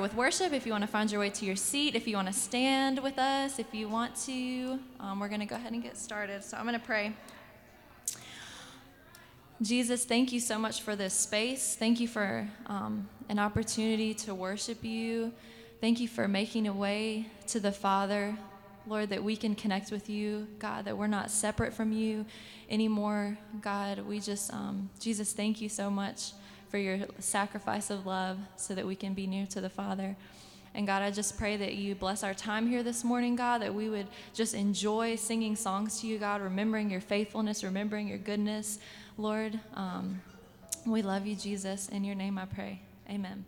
with worship, if you want to find your way to your seat, if you want to stand with us, if you want to, um, we're going to go ahead and get started. So I'm going to pray. Jesus, thank you so much for this space. Thank you for um, an opportunity to worship you. Thank you for making a way to the Father, Lord, that we can connect with you, God, that we're not separate from you anymore. God, we just, um, Jesus, thank you so much for your sacrifice of love so that we can be near to the Father. And God, I just pray that you bless our time here this morning, God, that we would just enjoy singing songs to you, God, remembering your faithfulness, remembering your goodness, Lord. Um, we love you, Jesus. In your name I pray. Amen.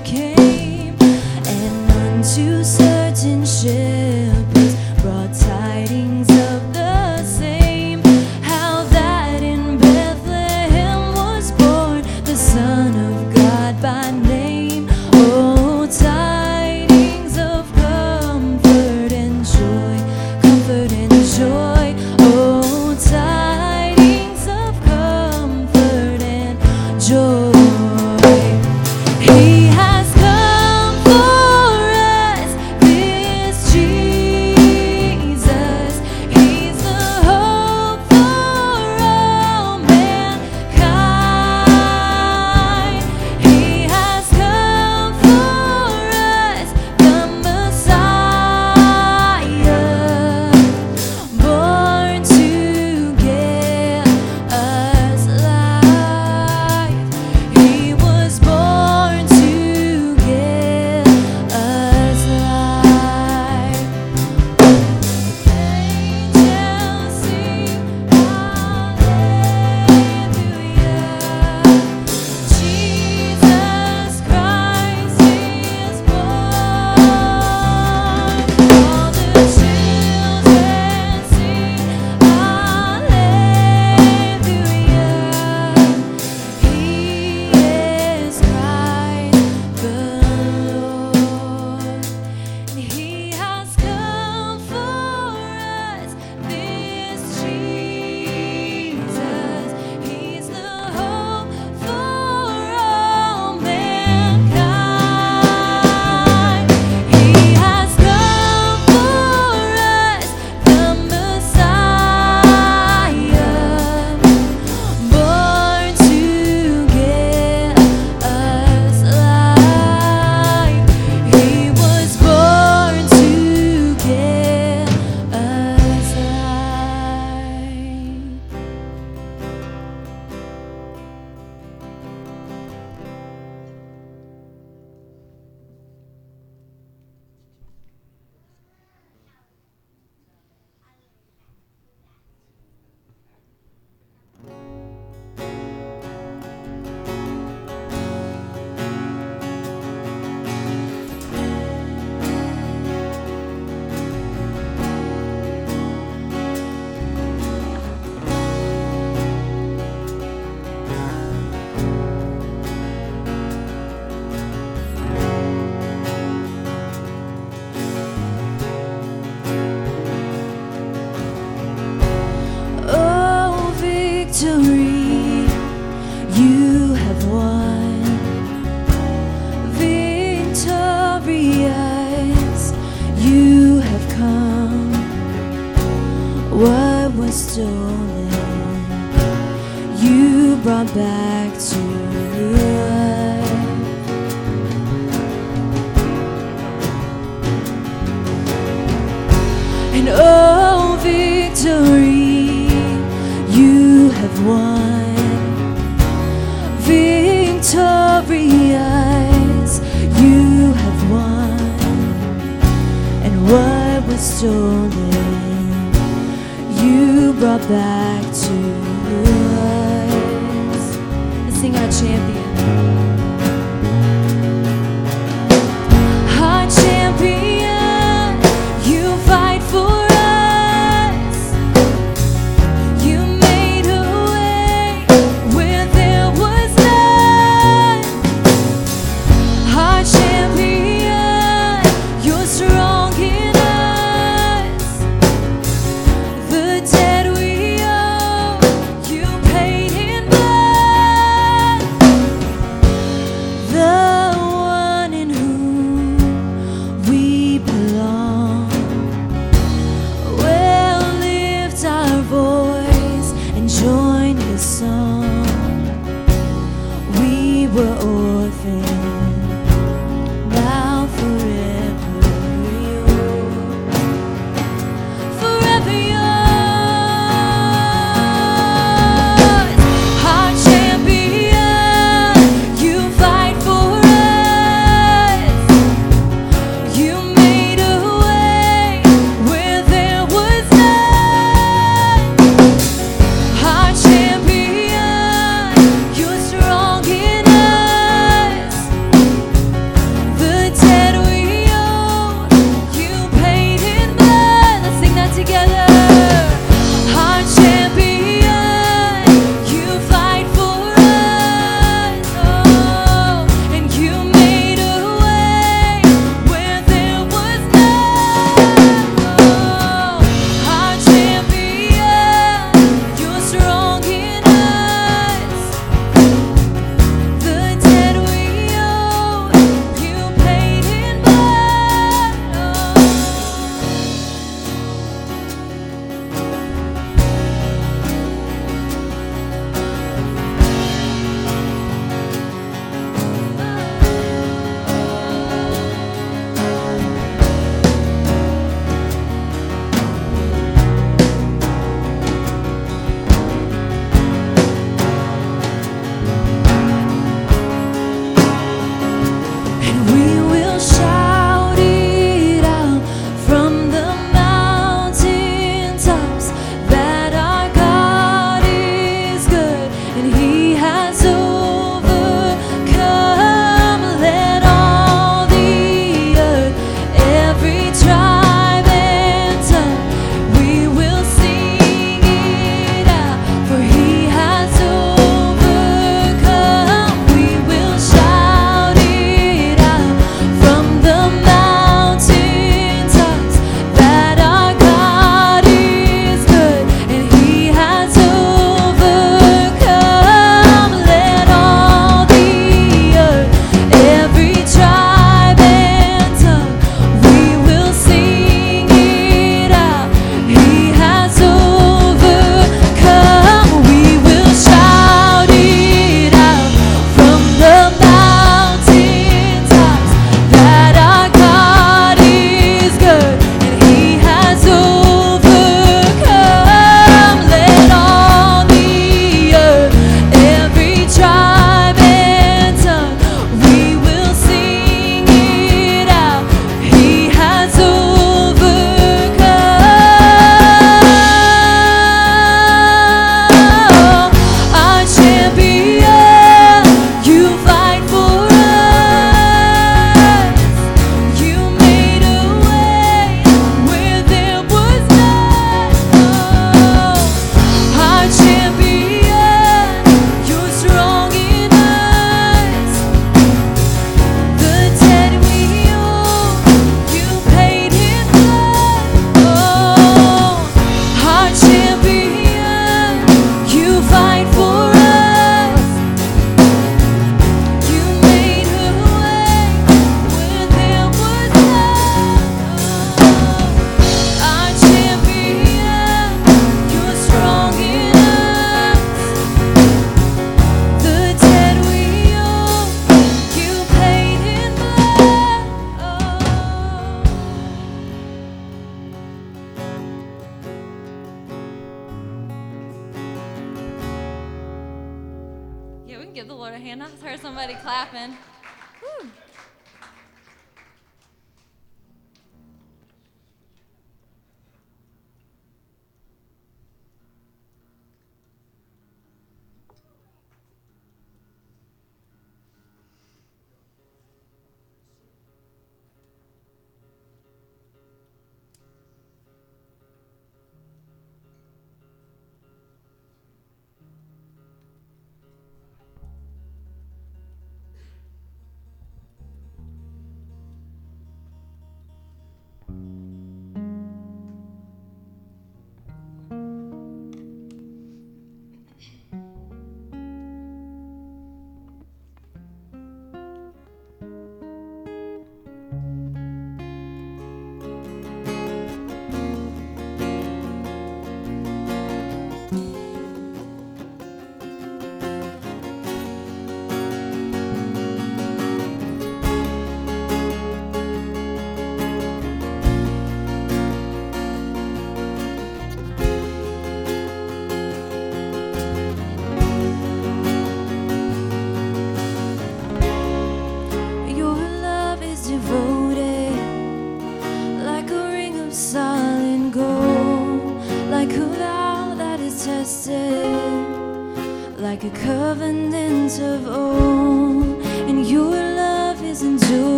came and unto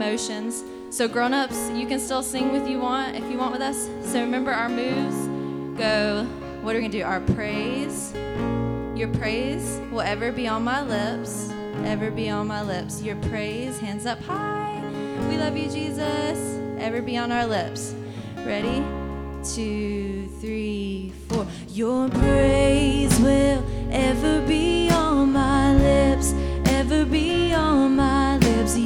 emotions. So, grown ups, you can still sing with you want if you want with us. So, remember our moves. Go, what are we gonna do? Our praise. Your praise will ever be on my lips, ever be on my lips. Your praise, hands up high. We love you, Jesus. Ever be on our lips. Ready? Two, three, four. Your praise will ever be on my lips, ever be on my.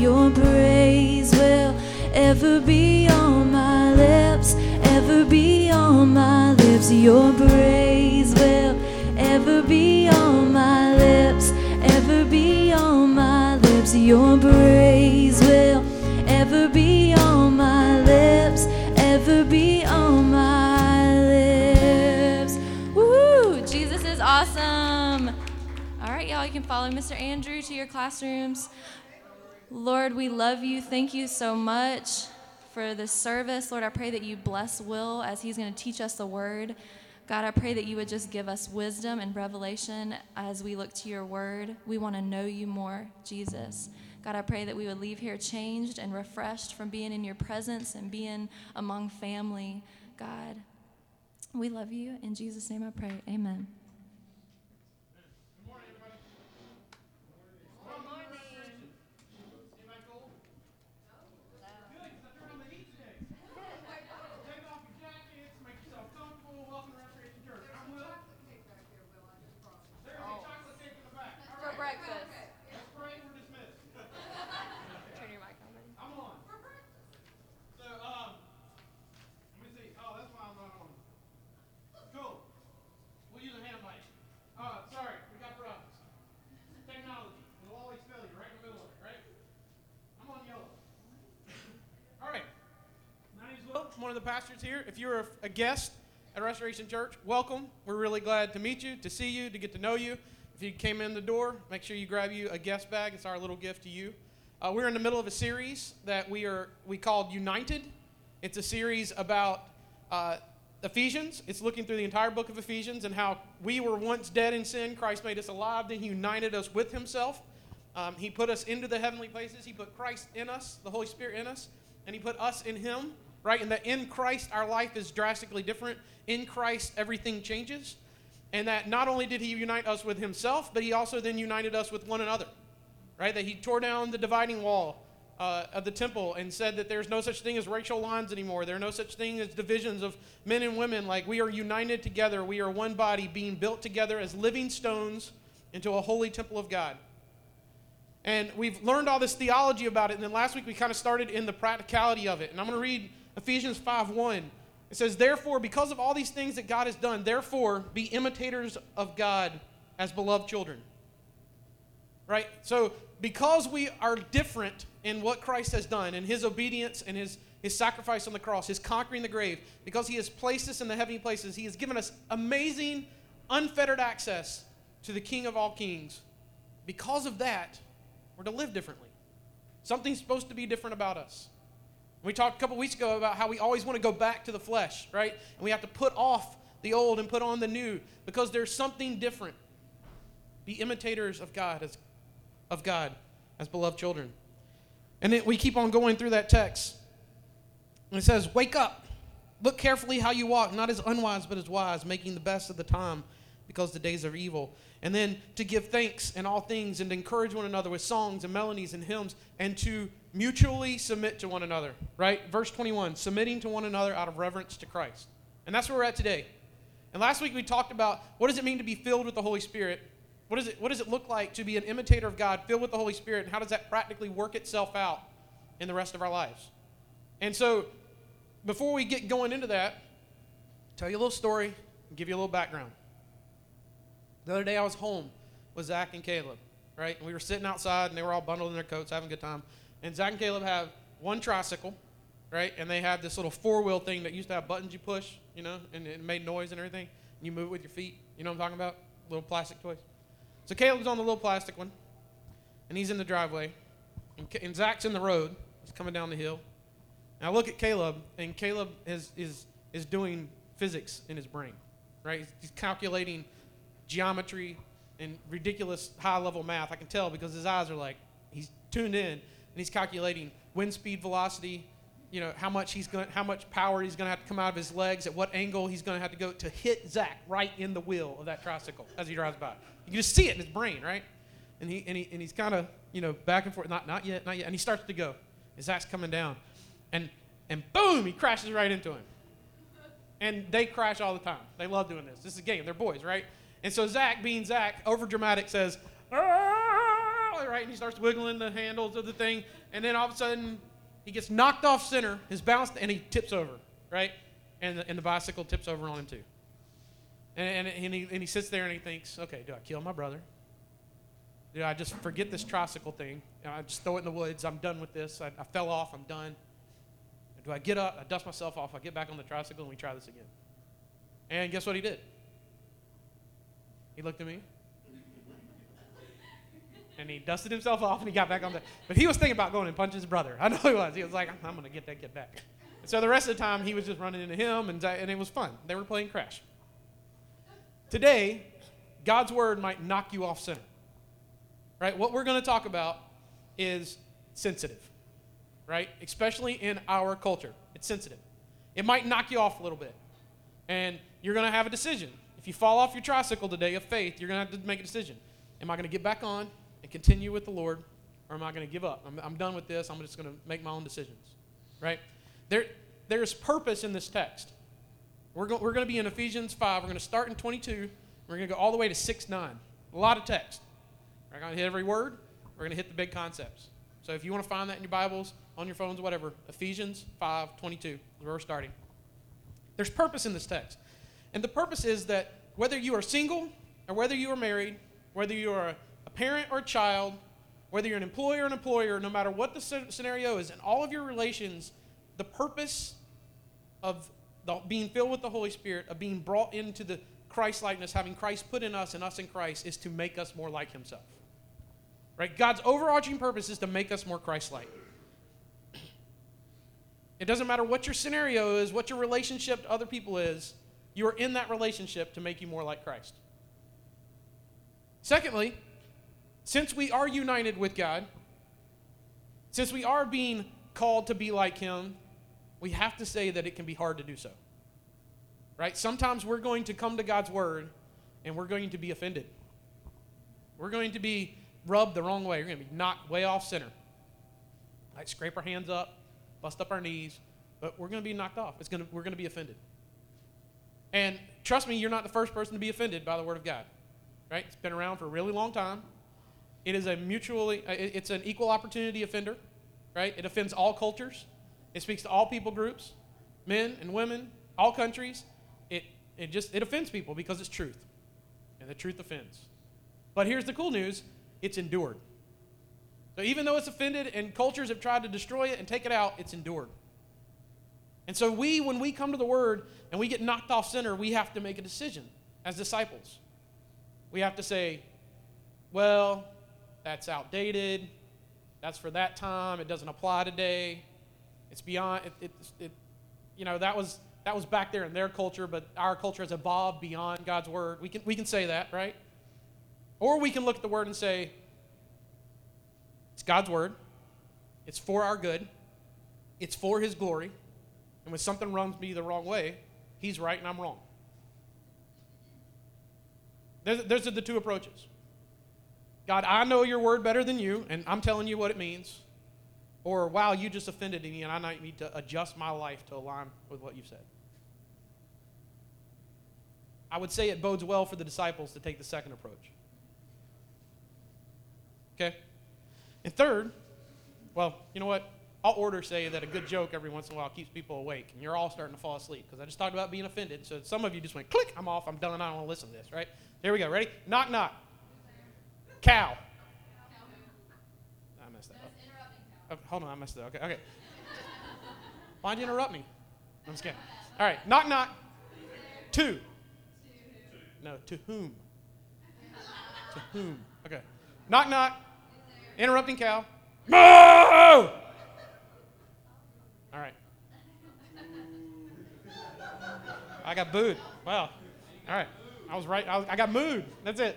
Your praise will ever be on my lips, ever be on my lips. Your praise will ever be on my lips, ever be on my lips. Your praise will ever be on my lips, ever be on my lips. Woo! Jesus is awesome. All right, y'all, you can follow Mr. Andrew to your classrooms. Lord, we love you. Thank you so much for this service. Lord, I pray that you bless Will as he's going to teach us the word. God, I pray that you would just give us wisdom and revelation as we look to your word. We want to know you more, Jesus. God, I pray that we would leave here changed and refreshed from being in your presence and being among family. God, we love you. In Jesus' name I pray. Amen. Take off your jackets, make yourself comfortable, welcome to Restoration Church. I'm Will. There's a chocolate cake in the back. All right, breakfast. let's pray, we're dismissed. Turn your mic on. I'm on. So, um, let me see. Oh, that's why I'm not on. Cool. We'll use a hand mic. Uh, sorry, we got problems. Technology. It'll always fail you right in the middle of it, right? I'm on yellow. All right. My name's Will. I'm one of the pastors here. If you're a, a guest at Restoration Church, welcome. We're really glad to meet you, to see you, to get to know you. If you came in the door, make sure you grab you a guest bag. It's our little gift to you. Uh, we're in the middle of a series that we are we called United. It's a series about uh, Ephesians. It's looking through the entire book of Ephesians and how we were once dead in sin. Christ made us alive. Then He united us with Himself. Um, he put us into the heavenly places. He put Christ in us, the Holy Spirit in us, and He put us in Him. Right, and that in Christ our life is drastically different. In Christ everything changes, and that not only did He unite us with Himself, but He also then united us with one another right? That he tore down the dividing wall uh, of the temple and said that there's no such thing as racial lines anymore. There are no such thing as divisions of men and women. Like we are united together. We are one body being built together as living stones into a holy temple of God. And we've learned all this theology about it. And then last week we kind of started in the practicality of it. And I'm going to read Ephesians 5 1. It says, Therefore, because of all these things that God has done, therefore be imitators of God as beloved children right? So, because we are different in what Christ has done in his obedience and his, his sacrifice on the cross, his conquering the grave, because he has placed us in the heavenly places, he has given us amazing, unfettered access to the King of all kings. Because of that, we're to live differently. Something's supposed to be different about us. We talked a couple weeks ago about how we always want to go back to the flesh, right? And we have to put off the old and put on the new because there's something different. Be imitators of God as of God as beloved children. And then we keep on going through that text. And it says, Wake up. Look carefully how you walk, not as unwise, but as wise, making the best of the time because the days are evil. And then to give thanks in all things and encourage one another with songs and melodies and hymns and to mutually submit to one another, right? Verse 21 submitting to one another out of reverence to Christ. And that's where we're at today. And last week we talked about what does it mean to be filled with the Holy Spirit? What, is it, what does it look like to be an imitator of God, filled with the Holy Spirit, and how does that practically work itself out in the rest of our lives? And so, before we get going into that, tell you a little story give you a little background. The other day I was home with Zach and Caleb, right? And we were sitting outside and they were all bundled in their coats, having a good time. And Zach and Caleb have one tricycle, right? And they have this little four wheel thing that used to have buttons you push, you know, and it made noise and everything. And you move it with your feet. You know what I'm talking about? Little plastic toys. So Caleb's on the little plastic one, and he's in the driveway, and, and Zach's in the road. He's coming down the hill. And I look at Caleb, and Caleb is, is, is doing physics in his brain, right? He's, calculating geometry and ridiculous high level math. I can tell because his eyes are like, he's tuned in, and he's calculating wind speed, velocity, you know, how much he's going, how much power he's going to have to come out of his legs, at what angle he's going to have to go to hit Zach right in the wheel of that tricycle as he drives by. You can just see it in his brain, right? And he and he and he's kind of you know back and forth, not not yet, not yet, and he starts to go. And Zach's coming down, and and boom, he crashes right into him. And they crash all the time. They love doing this. This is a game. They're boys, right? And so Zach, being Zach, over dramatic, says, right, and he starts wiggling the handles of the thing, and then all of a sudden he gets knocked off center, his balance, and he tips over, right? And the, and the bicycle tips over on him too. And, and, and, he, and he sits there and he thinks, okay, do I kill my brother? Do I just forget this tricycle thing? I just throw it in the woods. I'm done with this. I, I fell off. I'm done. Do I get up? I dust myself off. I get back on the tricycle and we try this again. And guess what he did? He looked at me. And he dusted himself off and he got back on the. But he was thinking about going and punch his brother. I know he was. He was like, I'm going to get that kid back. And so the rest of the time he was just running into him and, and it was fun. They were playing Crash. Today, God's word might knock you off center. Right? What we're going to talk about is sensitive. Right? Especially in our culture. It's sensitive. It might knock you off a little bit. And you're going to have a decision. If you fall off your tricycle today of faith, you're going to have to make a decision. Am I going to get back on and continue with the Lord, or am I going to give up? I'm, I'm done with this. I'm just going to make my own decisions. Right? There, there's purpose in this text. We're, go, we're going to be in Ephesians 5. We're going to start in 22. We're going to go all the way to 6 9. A lot of text. We're going to hit every word. We're going to hit the big concepts. So if you want to find that in your Bibles, on your phones, whatever, Ephesians 5 22 is where we're starting. There's purpose in this text. And the purpose is that whether you are single or whether you are married, whether you are a parent or child, whether you're an employer or an employer, no matter what the scenario is, in all of your relations, the purpose of the, being filled with the Holy Spirit, of being brought into the Christ likeness, having Christ put in us and us in Christ, is to make us more like Himself. Right? God's overarching purpose is to make us more Christ like. It doesn't matter what your scenario is, what your relationship to other people is, you are in that relationship to make you more like Christ. Secondly, since we are united with God, since we are being called to be like Him, we have to say that it can be hard to do so. Right? Sometimes we're going to come to God's Word and we're going to be offended. We're going to be rubbed the wrong way. We're going to be knocked way off center. Like scrape our hands up, bust up our knees, but we're going to be knocked off. It's going to, we're going to be offended. And trust me, you're not the first person to be offended by the Word of God. Right? It's been around for a really long time. It is a mutually, uh, it's an equal opportunity offender. Right? It offends all cultures. It speaks to all people groups, men and women, all countries. It, it just, it offends people because it's truth. And the truth offends. But here's the cool news it's endured. So even though it's offended and cultures have tried to destroy it and take it out, it's endured. And so we, when we come to the Word and we get knocked off center, we have to make a decision as disciples. We have to say, well, that's outdated. That's for that time. It doesn't apply today. It's beyond, it, it, it, you know, that was, that was back there in their culture, but our culture has evolved beyond God's Word. We can, we can say that, right? Or we can look at the Word and say, it's God's Word. It's for our good. It's for His glory. And when something runs me the wrong way, he's right and I'm wrong. Those are the two approaches. God, I know your word better than you, and I'm telling you what it means. Or, wow, you just offended me, and I might need to adjust my life to align with what you've said. I would say it bodes well for the disciples to take the second approach. Okay? And third, well, you know what? I'll order say that a good joke every once in a while keeps people awake, and you're all starting to fall asleep because I just talked about being offended. So some of you just went, click, I'm off, I'm done, I don't want to listen to this, right? Here we go. Ready? Knock, knock. Cow. I messed that up. Oh, hold on, I messed it up. Okay, okay. Why'd you interrupt me? I'm just kidding. All right, knock, knock. To. No, to whom? To whom? Okay. Knock, knock. Interrupting cow. Moo! All right. I got booed. Wow. All right. I was right. I, was, I got mooed. That's it.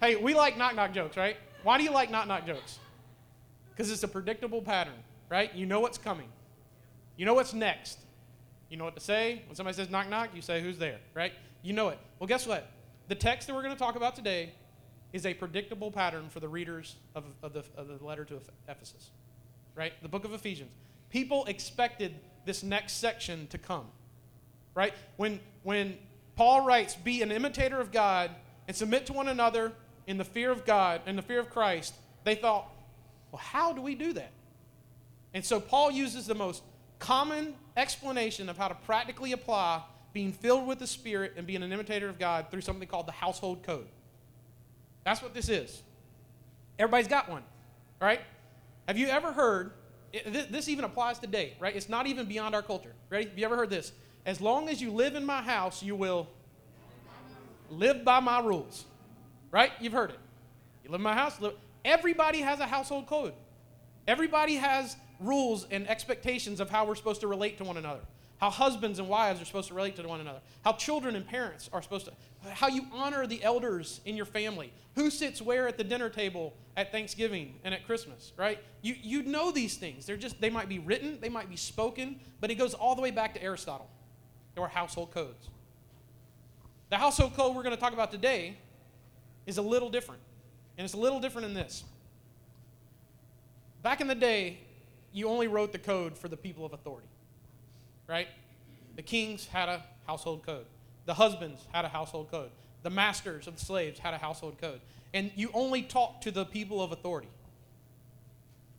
Hey, we like knock knock jokes, right? Why do you like knock knock jokes? Because it's a predictable pattern, right? You know what's coming. You know what's next. You know what to say. When somebody says knock knock, you say who's there, right? You know it. Well, guess what? The text that we're going to talk about today is a predictable pattern for the readers of, of, the, of the letter to Ephesus, right? The book of Ephesians. People expected this next section to come, right? When, when Paul writes, Be an imitator of God and submit to one another in the fear of God and the fear of Christ, they thought, Well, how do we do that? And so Paul uses the most common explanation of how to practically apply being filled with the Spirit and being an imitator of God through something called the household code. That's what this is. Everybody's got one, right? Have you ever heard, this even applies today, right? It's not even beyond our culture. Ready? Have you ever heard this? As long as you live in my house, you will live by my rules. Right? You've heard it. You live in my house. Live. Everybody has a household code. Everybody has rules and expectations of how we're supposed to relate to one another. How husbands and wives are supposed to relate to one another. How children and parents are supposed to. How you honor the elders in your family. Who sits where at the dinner table at Thanksgiving and at Christmas, right? You, you know these things. They're just, they might be written, they might be spoken, but it goes all the way back to Aristotle. There were household codes. The household code we're going to talk about today is a little different. And it's a little different in this. Back in the day, you only wrote the code for the people of authority, right? The kings had a household code, the husbands had a household code, the masters of the slaves had a household code. And you only talked to the people of authority.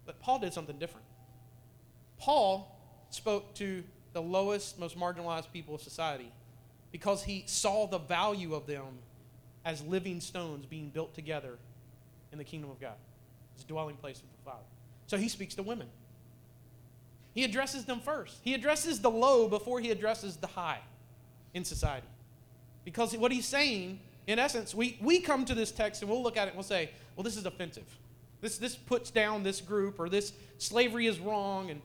But Paul did something different. Paul spoke to the lowest, most marginalized people of society because he saw the value of them as living stones being built together in the kingdom of God, his dwelling place with the Father. So he speaks to women. He addresses them first. He addresses the low before he addresses the high in society. Because what he's saying, in essence, we, we come to this text and we'll look at it and we'll say, well, this is offensive. This, this puts down this group, or this slavery is wrong, and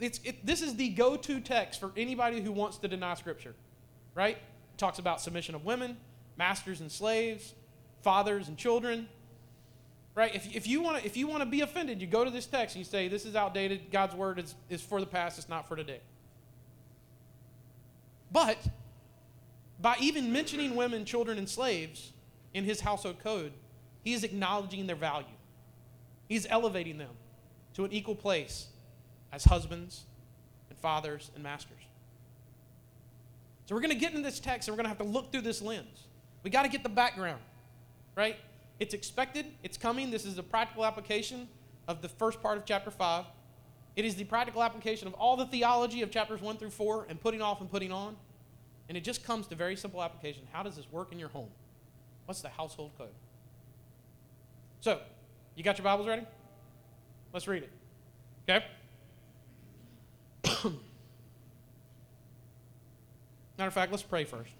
it's, it, this is the go to text for anybody who wants to deny Scripture, right? It talks about submission of women, masters and slaves, fathers and children, right? If, if you want to be offended, you go to this text and you say, "This is outdated. God's word is, is for the past. It's not for today." But by even mentioning women, children, and slaves in his household code, he is acknowledging their value. He's elevating them to an equal place as husbands and fathers and masters. So we're going to get into this text and we're going to have to look through this lens. We got to get the background, right? It's expected, it's coming. This is a practical application of the first part of chapter 5. It is the practical application of all the theology of chapters 1 through 4 and putting off and putting on. And it just comes to very simple application. How does this work in your home? What's the household code? So, you got your Bibles ready? Let's read it. Okay? Matter of fact, let's pray first.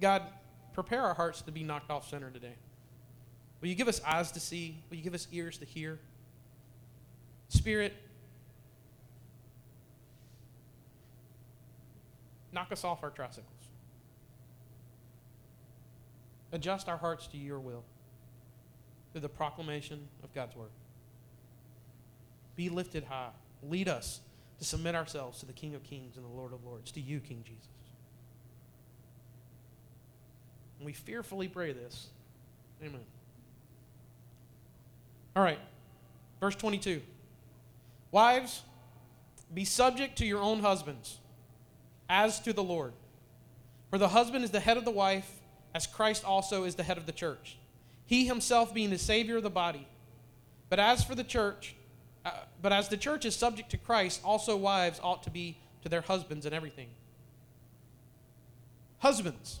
God, prepare our hearts to be knocked off center today. Will you give us eyes to see? Will you give us ears to hear? Spirit, knock us off our tricycles. Adjust our hearts to your will through the proclamation of God's word. Be lifted high. Lead us to submit ourselves to the King of Kings and the Lord of Lords, to you, King Jesus. And we fearfully pray this. Amen. All right, verse 22. Wives, be subject to your own husbands, as to the Lord. For the husband is the head of the wife, as Christ also is the head of the church, he himself being the Savior of the body. But as for the church, uh, but as the church is subject to Christ, also wives ought to be to their husbands in everything. Husbands,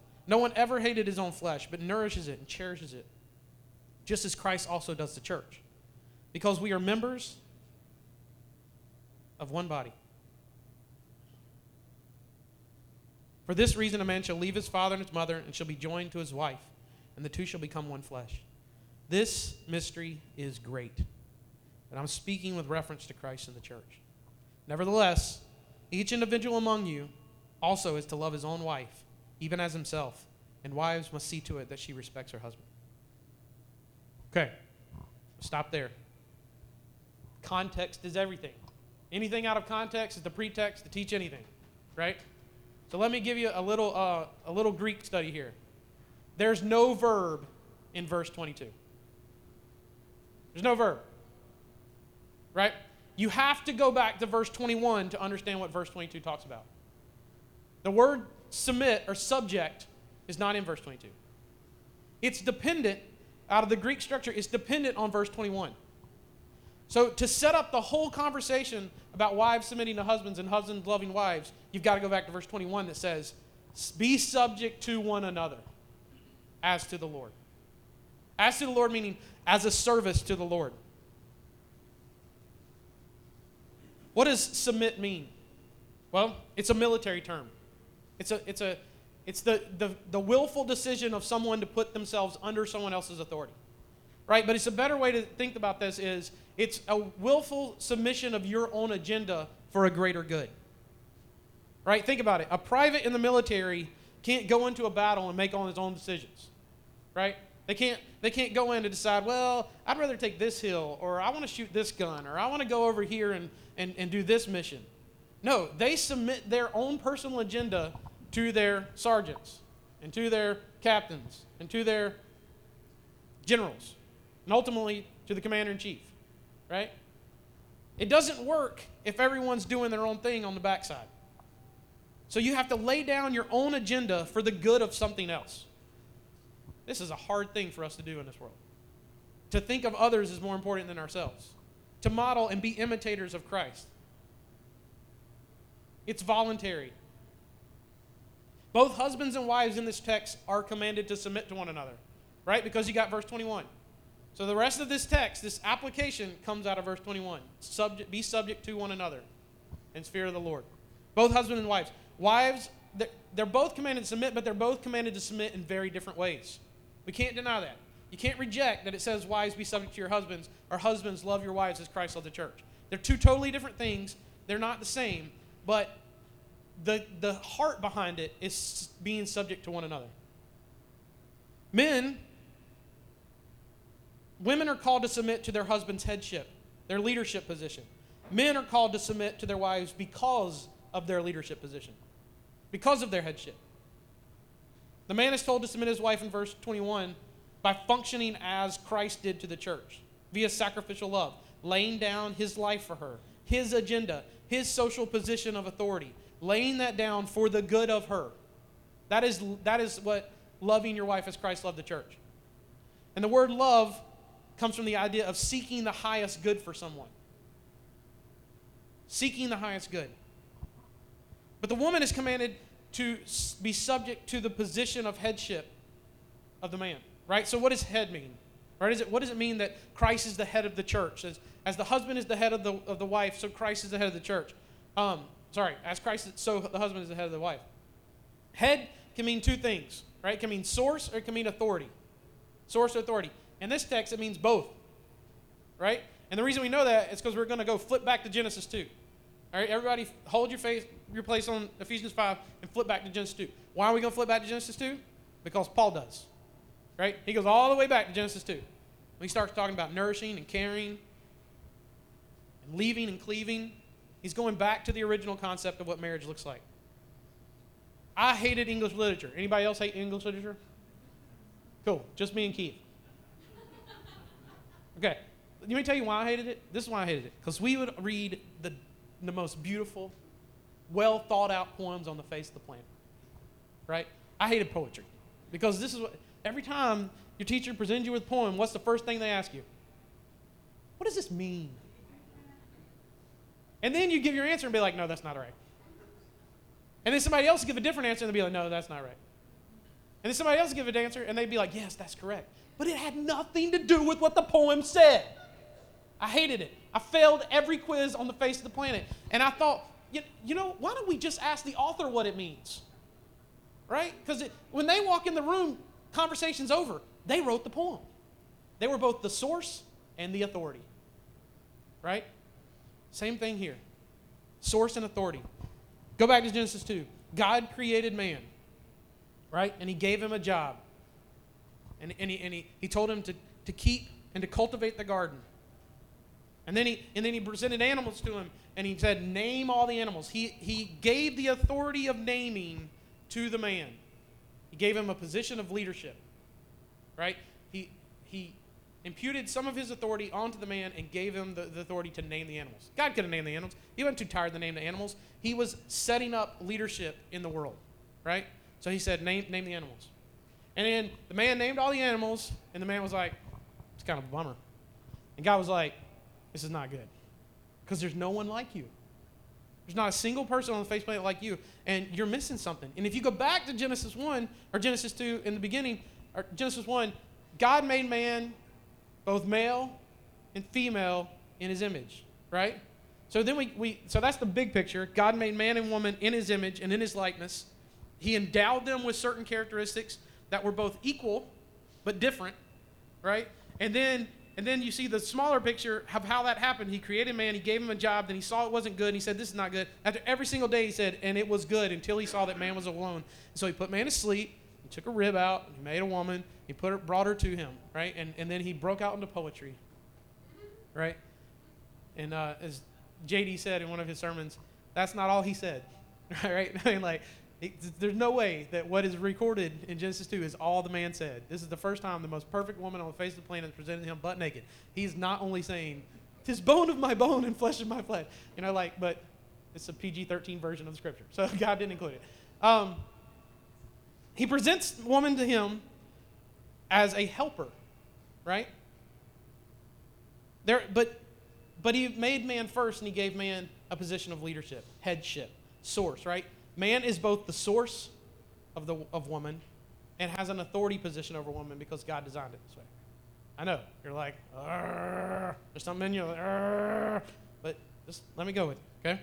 No one ever hated his own flesh, but nourishes it and cherishes it, just as Christ also does the church, because we are members of one body. For this reason, a man shall leave his father and his mother and shall be joined to his wife, and the two shall become one flesh. This mystery is great. And I'm speaking with reference to Christ and the church. Nevertheless, each individual among you also is to love his own wife, even as himself, and wives must see to it that she respects her husband. Okay, stop there. Context is everything. Anything out of context is the pretext to teach anything, right? So let me give you a little, uh, a little Greek study here. There's no verb in verse 22. There's no verb. Right? You have to go back to verse 21 to understand what verse 22 talks about. The word submit or subject is not in verse 22. It's dependent, out of the Greek structure, it's dependent on verse 21. So, to set up the whole conversation about wives submitting to husbands and husbands loving wives, you've got to go back to verse 21 that says, Be subject to one another as to the Lord. As to the Lord, meaning as a service to the Lord. What does submit mean? Well, it's a military term. It's, a, it's, a, it's the, the, the willful decision of someone to put themselves under someone else's authority right? But it's a better way to think about this is it's a willful submission of your own agenda for a greater good. Right? Think about it. A private in the military can't go into a battle and make all his own decisions. Right? They can't they can't go in to decide, well, I'd rather take this hill, or I want to shoot this gun, or I want to go over here and, and, and do this mission. No, they submit their own personal agenda to their sergeants and to their captains and to their generals and ultimately to the commander in chief, right? It doesn't work if everyone's doing their own thing on the backside. So you have to lay down your own agenda for the good of something else. This is a hard thing for us to do in this world. To think of others is more important than ourselves. To model and be imitators of Christ. It's voluntary. Both husbands and wives in this text are commanded to submit to one another, right? Because you got verse 21. So the rest of this text, this application, comes out of verse 21. Subject, be subject to one another in fear of the Lord. Both husband and wives. Wives, they're, they're both commanded to submit, but they're both commanded to submit in very different ways. We can't deny that. You can't reject that it says, Wives, be subject to your husbands, or husbands, love your wives as Christ loved the church. They're two totally different things. They're not the same, but the, the heart behind it is being subject to one another. Men, Women are called to submit to their husband's headship, their leadership position. Men are called to submit to their wives because of their leadership position, because of their headship. The man is told to submit his wife in verse 21 by functioning as Christ did to the church via sacrificial love, laying down his life for her, his agenda, his social position of authority, laying that down for the good of her. That is, that is what loving your wife as Christ loved the church. And the word love comes from the idea of seeking the highest good for someone. Seeking the highest good. But the woman is commanded to be subject to the position of headship of the man, right? So, what does head mean? Right? Is it, what does it mean that Christ is the head of the church? As, as the husband is the head of the, of the wife, so Christ is the head of the church. Um, sorry, as Christ, is, so the husband is the head of the wife. Head can mean two things, right? It can mean source or it can mean authority. Source or authority. In this text, it means both, right? And the reason we know that is because we're going to go flip back to Genesis 2. All right, everybody, hold your face, your place on Ephesians 5 and flip back to Genesis 2. Why are we going to flip back to Genesis 2? Because Paul does, right? He goes all the way back to Genesis 2. He starts talking about nourishing and caring and leaving and cleaving. He's going back to the original concept of what marriage looks like. I hated English literature. Anybody else hate English literature? Cool. Just me and Keith. Okay, let me tell you why I hated it. This is why I hated it. Because we would read the, the most beautiful, well thought out poems on the face of the planet. Right? I hated poetry. Because this is what, every time your teacher presents you with a poem, what's the first thing they ask you? What does this mean? And then you give your answer and be like, no, that's not right. And then somebody else give a different answer and they'll be like, no, that's not right. And then somebody else give an answer and they'd be like, yes, that's correct. But it had nothing to do with what the poem said. I hated it. I failed every quiz on the face of the planet. And I thought, you, you know, why don't we just ask the author what it means? Right? Because when they walk in the room, conversation's over. They wrote the poem. They were both the source and the authority. Right? Same thing here. Source and authority. Go back to Genesis 2. God created man, right? And he gave him a job. And, and, he, and he, he told him to, to keep and to cultivate the garden. And then, he, and then he presented animals to him and he said, Name all the animals. He, he gave the authority of naming to the man. He gave him a position of leadership, right? He, he imputed some of his authority onto the man and gave him the, the authority to name the animals. God could have named the animals. He wasn't too tired to name the animals. He was setting up leadership in the world, right? So he said, name, name the animals. And then the man named all the animals, and the man was like, it's kind of a bummer. And God was like, this is not good. Because there's no one like you. There's not a single person on the face planet like you, and you're missing something. And if you go back to Genesis 1, or Genesis 2 in the beginning, or Genesis 1, God made man both male and female in his image, right? So then we, we so that's the big picture. God made man and woman in his image and in his likeness. He endowed them with certain characteristics that were both equal but different, right? And then and then you see the smaller picture of how that happened. He created man, he gave him a job, then he saw it wasn't good, and he said, This is not good. After every single day, he said, And it was good until he saw that man was alone. So he put man to sleep, took a rib out, he made a woman, he put her, brought her to him, right? And, and then he broke out into poetry, right? And uh, as JD said in one of his sermons, that's not all he said, right? I mean, like, it, there's no way that what is recorded in Genesis 2 is all the man said. This is the first time the most perfect woman on the face of the planet is presented to him butt naked. He's not only saying, "Tis bone of my bone and flesh of my flesh," you know, like, but it's a PG-13 version of the scripture, so God didn't include it. Um, he presents woman to him as a helper, right? There, but but he made man first, and he gave man a position of leadership, headship, source, right? Man is both the source of, the, of woman and has an authority position over woman because God designed it this way. I know. You're like, there's something in you. Like, but just let me go with it, okay?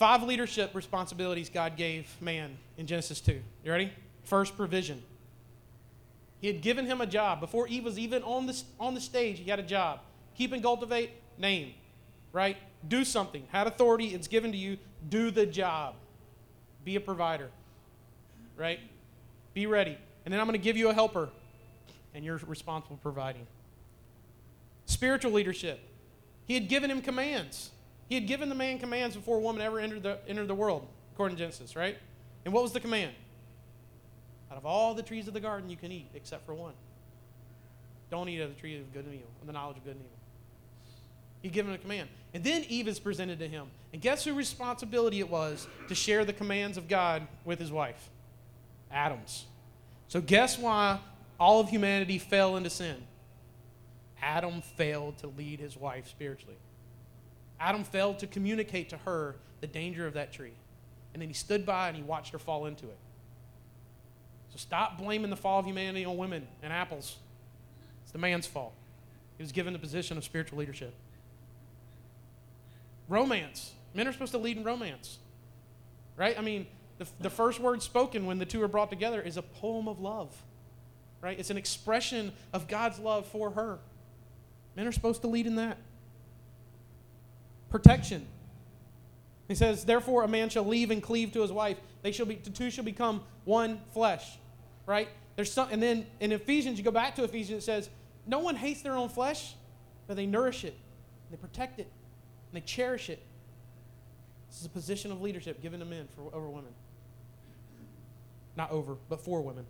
Five leadership responsibilities God gave man in Genesis 2. You ready? First, provision. He had given him a job. Before Eve was even on the, on the stage, he had a job. Keep and cultivate, name, right? Do something. Had authority, it's given to you. Do the job. Be a provider, right? Be ready. And then I'm going to give you a helper, and you're responsible for providing. Spiritual leadership. He had given him commands. He had given the man commands before woman ever entered the, entered the world, according to Genesis, right? And what was the command? Out of all the trees of the garden, you can eat except for one. Don't eat of the tree of good and evil, of the knowledge of good and evil. He given a command. And then Eve is presented to him. And guess whose responsibility it was to share the commands of God with his wife? Adam's. So guess why all of humanity fell into sin? Adam failed to lead his wife spiritually. Adam failed to communicate to her the danger of that tree. And then he stood by and he watched her fall into it. So stop blaming the fall of humanity on women and apples. It's the man's fault. He was given the position of spiritual leadership. Romance. Men are supposed to lead in romance. Right? I mean, the, the first word spoken when the two are brought together is a poem of love. Right? It's an expression of God's love for her. Men are supposed to lead in that. Protection. He says, Therefore, a man shall leave and cleave to his wife. They shall be, the two shall become one flesh. Right? There's some, and then in Ephesians, you go back to Ephesians, it says, No one hates their own flesh, but they nourish it, they protect it, they cherish it. This is a position of leadership given to men for, over women. Not over, but for women.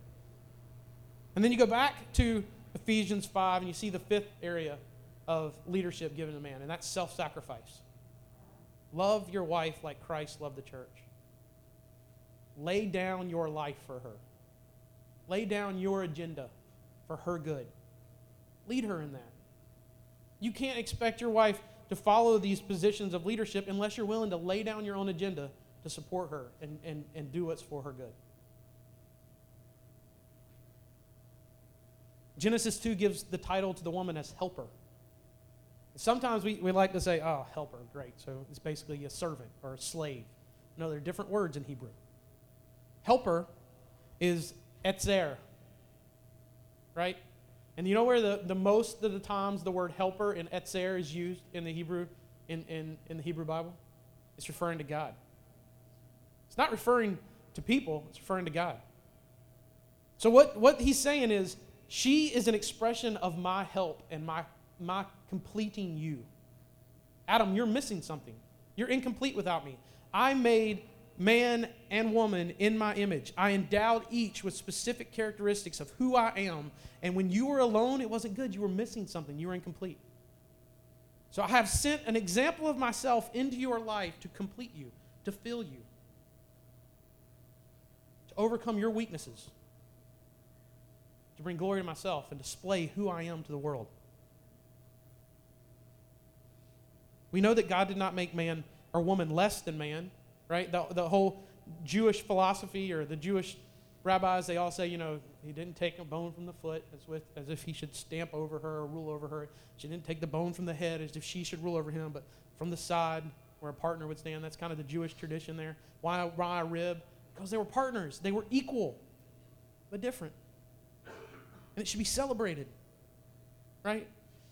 And then you go back to Ephesians 5 and you see the fifth area of leadership given to man, and that's self sacrifice. Love your wife like Christ loved the church. Lay down your life for her. Lay down your agenda for her good. Lead her in that. You can't expect your wife to follow these positions of leadership unless you're willing to lay down your own agenda to support her and, and, and do what's for her good. Genesis 2 gives the title to the woman as helper. Sometimes we, we like to say, oh, helper, great. So it's basically a servant or a slave. No, there are different words in Hebrew. Helper is ezer, right? And you know where the, the most of the times the word helper and ezer is used in the Hebrew in, in, in the Hebrew Bible? It's referring to God. It's not referring to people, it's referring to God. So what, what he's saying is, she is an expression of my help and my, my completing you. Adam, you're missing something. You're incomplete without me. I made man and woman in my image. I endowed each with specific characteristics of who I am. And when you were alone, it wasn't good. You were missing something. You were incomplete. So I have sent an example of myself into your life to complete you, to fill you, to overcome your weaknesses, to bring glory to myself and display who I am to the world. We know that God did not make man or woman less than man right? The, the whole Jewish philosophy or the Jewish rabbis, they all say, you know, he didn't take a bone from the foot as, with, as if he should stamp over her or rule over her. She didn't take the bone from the head as if she should rule over him, but from the side where a partner would stand. That's kind of the Jewish tradition there. Why, why a rib? Because they were partners. They were equal, but different. And it should be celebrated, right?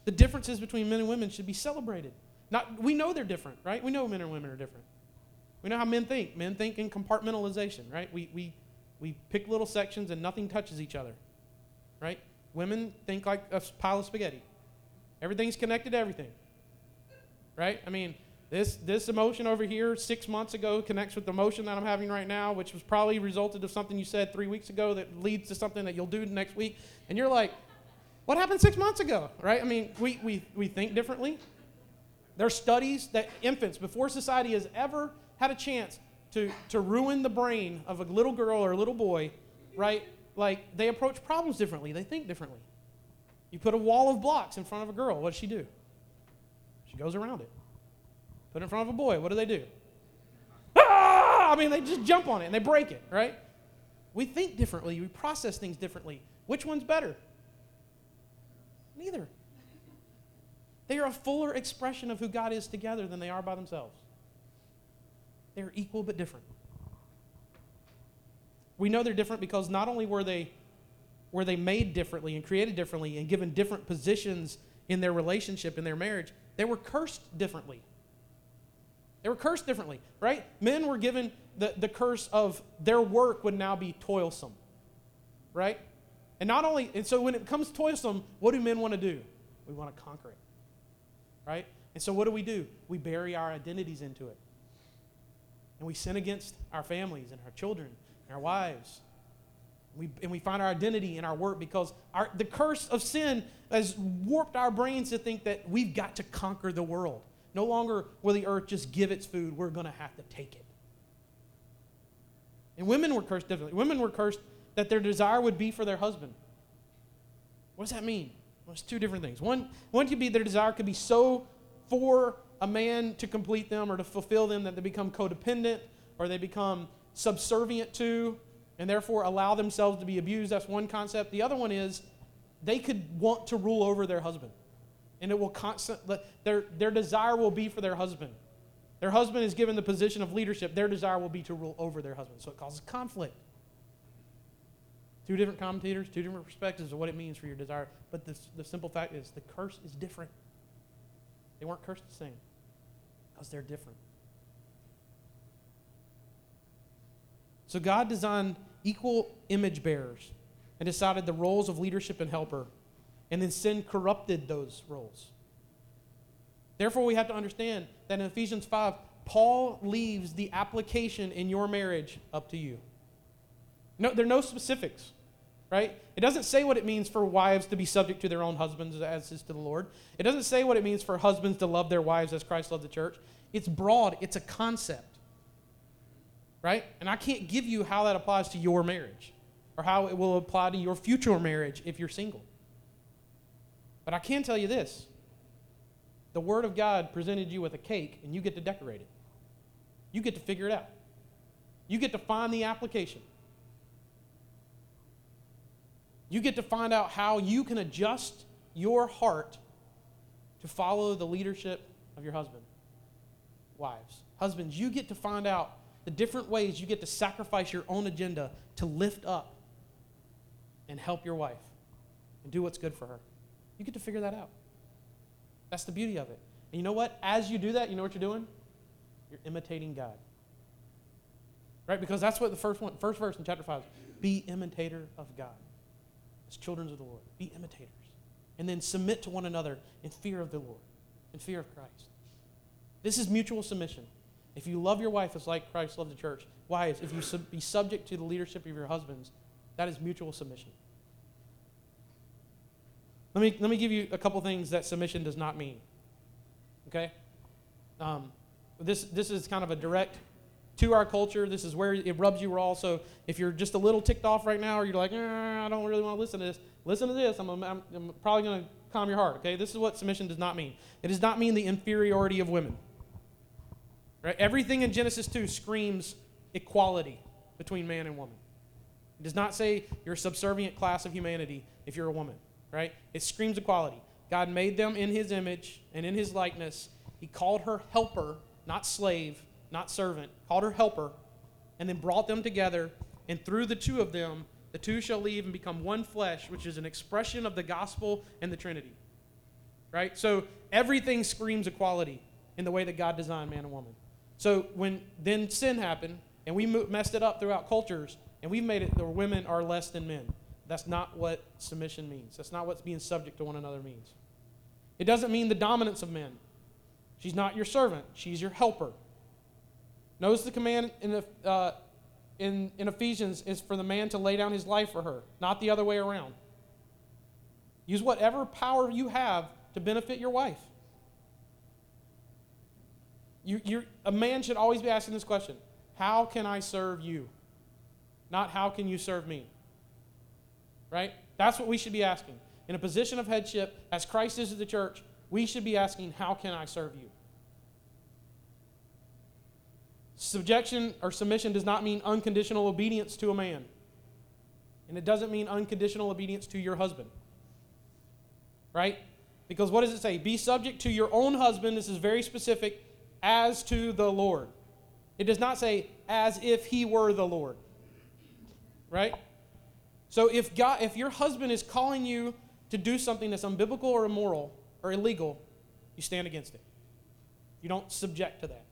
The differences between men and women should be celebrated. Not, we know they're different, right? We know men and women are different. We know how men think. Men think in compartmentalization, right? We, we, we pick little sections and nothing touches each other, right? Women think like a pile of spaghetti. Everything's connected to everything, right? I mean, this, this emotion over here six months ago connects with the emotion that I'm having right now, which was probably resulted of something you said three weeks ago that leads to something that you'll do next week. And you're like, what happened six months ago, right? I mean, we, we, we think differently. There are studies that infants, before society has ever had a chance to, to ruin the brain of a little girl or a little boy, right? Like they approach problems differently, they think differently. You put a wall of blocks in front of a girl, what does she do? She goes around it. Put it in front of a boy, what do they do? Ah! I mean, they just jump on it and they break it, right? We think differently, we process things differently. Which one's better? Neither. They are a fuller expression of who God is together than they are by themselves. They're equal but different. We know they're different because not only were they were they made differently and created differently and given different positions in their relationship in their marriage, they were cursed differently. They were cursed differently, right? Men were given the, the curse of their work would now be toilsome, right? And not only, and so when it becomes toilsome, what do men want to do? We want to conquer it, right? And so what do we do? We bury our identities into it. And we sin against our families and our children and our wives. We, and we find our identity in our work because our, the curse of sin has warped our brains to think that we've got to conquer the world. No longer will the earth just give its food, we're going to have to take it. And women were cursed differently. Women were cursed that their desire would be for their husband. What does that mean? Well, it's two different things. One, one could be their desire could be so for a man to complete them or to fulfill them that they become codependent or they become subservient to and therefore allow themselves to be abused. That's one concept. The other one is they could want to rule over their husband. And it will constant their, their desire will be for their husband. Their husband is given the position of leadership. Their desire will be to rule over their husband. So it causes conflict. Two different commentators, two different perspectives of what it means for your desire. But the, the simple fact is the curse is different. They weren't cursed the same because they're different. So God designed equal image bearers and decided the roles of leadership and helper, and then sin corrupted those roles. Therefore, we have to understand that in Ephesians 5, Paul leaves the application in your marriage up to you. No, there are no specifics right? It doesn't say what it means for wives to be subject to their own husbands as is to the Lord. It doesn't say what it means for husbands to love their wives as Christ loved the church. It's broad, it's a concept, right? And I can't give you how that applies to your marriage or how it will apply to your future marriage if you're single. But I can tell you this the Word of God presented you with a cake, and you get to decorate it. You get to figure it out. You get to find the application. You get to find out how you can adjust your heart to follow the leadership of your husband. Wives, husbands, you get to find out the different ways you get to sacrifice your own agenda to lift up and help your wife and do what's good for her. You get to figure that out. That's the beauty of it. And you know what? As you do that, you know what you're doing? You're imitating God. Right? Because that's what the first one, first verse in chapter 5 is. Be imitator of God. As children of the Lord. Be imitators. And then submit to one another in fear of the Lord, in fear of Christ. This is mutual submission. If you love your wife as like Christ loved the church, wives, if you sub- be subject to the leadership of your husbands, that is mutual submission. Let me, let me give you a couple things that submission does not mean. Okay? Um, this, this is kind of a direct to our culture. This is where it rubs you raw. So if you're just a little ticked off right now, or you're like, eh, I don't really want to listen to this, listen to this. I'm, I'm, I'm probably going to calm your heart. Okay? This is what submission does not mean. It does not mean the inferiority of women. Right? Everything in Genesis 2 screams equality between man and woman. It does not say you're a subservient class of humanity if you're a woman right? It screams equality. God made them in his image and in his likeness. He called her helper, not slave, not servant, called her helper, and then brought them together. And through the two of them, the two shall leave and become one flesh, which is an expression of the gospel and the Trinity. Right? So everything screams equality in the way that God designed man and woman. So when then sin happened, and we messed it up throughout cultures, and we made it where women are less than men. That's not what submission means. That's not what being subject to one another means. It doesn't mean the dominance of men. She's not your servant, she's your helper. Notice the command in, the, uh, in, in Ephesians is for the man to lay down his life for her, not the other way around. Use whatever power you have to benefit your wife. You, a man should always be asking this question How can I serve you? Not how can you serve me? right? That's what we should be asking. In a position of headship, as Christ is to the church, we should be asking, How can I serve you? Subjection or submission does not mean unconditional obedience to a man. And it doesn't mean unconditional obedience to your husband. Right? Because what does it say? Be subject to your own husband. This is very specific, as to the Lord. It does not say as if he were the Lord. Right? So if God, if your husband is calling you to do something that's unbiblical or immoral or illegal, you stand against it. You don't subject to that.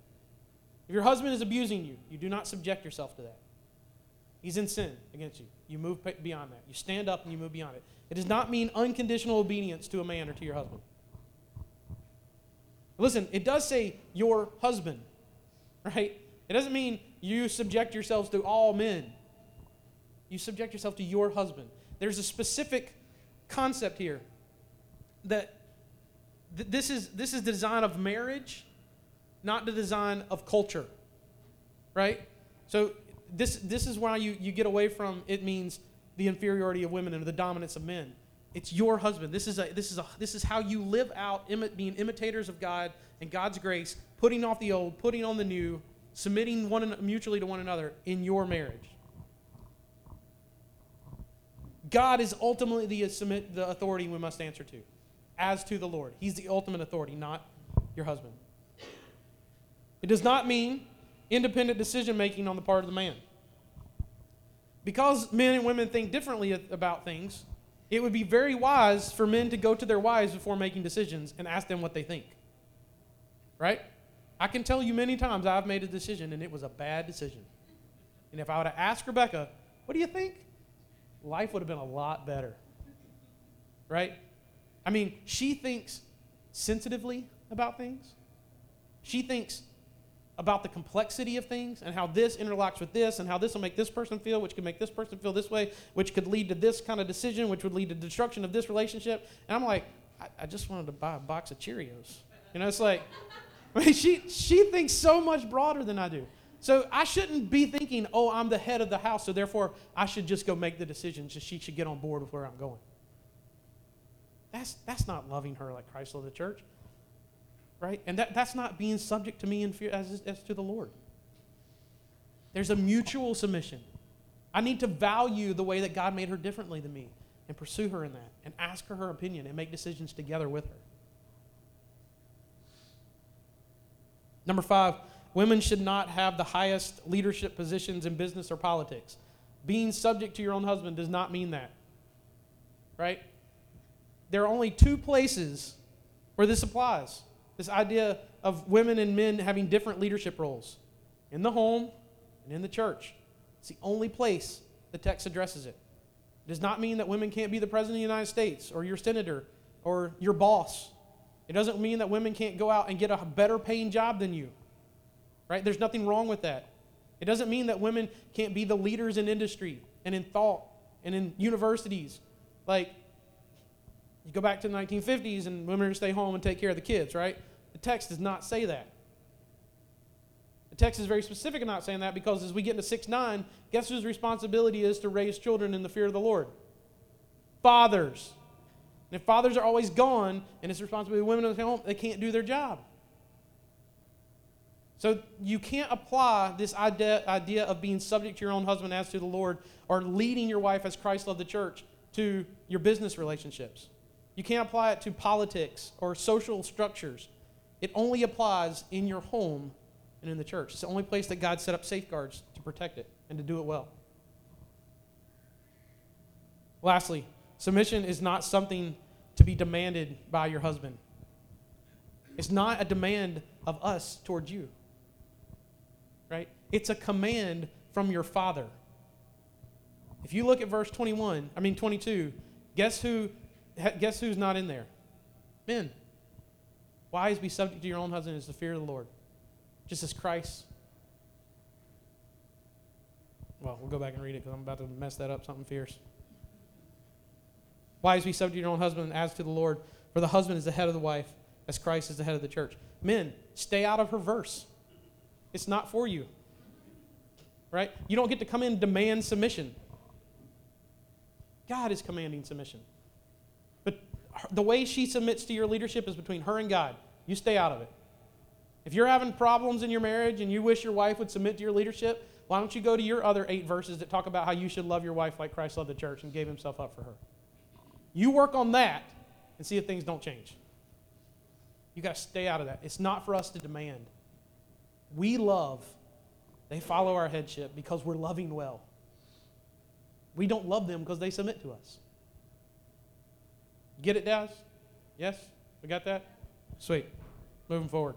If your husband is abusing you, you do not subject yourself to that. He's in sin against you. You move beyond that. You stand up and you move beyond it. It does not mean unconditional obedience to a man or to your husband. Listen, it does say your husband, right? It doesn't mean you subject yourselves to all men. You subject yourself to your husband. There's a specific concept here that th- this is this is the design of marriage, not the design of culture. Right? So this this is why you, you get away from it means the inferiority of women and the dominance of men. It's your husband. This is a this is a this is how you live out imi- being imitators of God and God's grace, putting off the old, putting on the new, submitting one mutually to one another in your marriage. God is ultimately the, uh, submit, the authority we must answer to, as to the Lord. He's the ultimate authority, not your husband. It does not mean independent decision making on the part of the man. Because men and women think differently about things, it would be very wise for men to go to their wives before making decisions and ask them what they think. Right? I can tell you many times I've made a decision and it was a bad decision. And if I would have asked Rebecca, what do you think? life would have been a lot better. Right? I mean, she thinks sensitively about things. She thinks about the complexity of things and how this interlocks with this and how this will make this person feel, which could make this person feel this way, which could lead to this kind of decision, which would lead to destruction of this relationship. And I'm like, I, I just wanted to buy a box of Cheerios. You know, it's like, I mean, she, she thinks so much broader than I do. So I shouldn't be thinking, oh, I'm the head of the house, so therefore I should just go make the decisions and she should get on board with where I'm going. That's, that's not loving her like Christ loved the church. Right? And that, that's not being subject to me in fear as, as to the Lord. There's a mutual submission. I need to value the way that God made her differently than me and pursue her in that and ask her her opinion and make decisions together with her. Number five, women should not have the highest leadership positions in business or politics. Being subject to your own husband does not mean that. Right? There are only two places where this applies this idea of women and men having different leadership roles in the home and in the church. It's the only place the text addresses it. It does not mean that women can't be the president of the United States or your senator or your boss. It doesn't mean that women can't go out and get a better paying job than you. Right? There's nothing wrong with that. It doesn't mean that women can't be the leaders in industry and in thought and in universities. Like, you go back to the 1950s and women are to stay home and take care of the kids, right? The text does not say that. The text is very specific in not saying that because as we get into 6 9, guess whose responsibility is to raise children in the fear of the Lord? Fathers. And if fathers are always gone and it's responsibility of women in the home, they can't do their job. So you can't apply this idea, idea of being subject to your own husband as to the Lord or leading your wife as Christ loved the church to your business relationships. You can't apply it to politics or social structures. It only applies in your home and in the church. It's the only place that God set up safeguards to protect it and to do it well. Lastly, submission is not something to be demanded by your husband. It's not a demand of us towards you right? It's a command from your father. If you look at verse 21, I mean 22, guess who guess who's not in there? Men. Wives be subject to your own husband as the fear of the Lord. Just as Christ. Well, we'll go back and read it because I'm about to mess that up, something fierce. Wives be subject to your own husband as to the Lord, for the husband is the head of the wife, as Christ is the head of the church. Men, stay out of her verse. It's not for you. Right? You don't get to come in and demand submission. God is commanding submission. The way she submits to your leadership is between her and God. You stay out of it. If you're having problems in your marriage and you wish your wife would submit to your leadership, why don't you go to your other eight verses that talk about how you should love your wife like Christ loved the church and gave himself up for her? You work on that and see if things don't change. You got to stay out of that. It's not for us to demand. We love, they follow our headship because we're loving well. We don't love them because they submit to us. Get it, Daz? Yes? We got that? Sweet. Moving forward.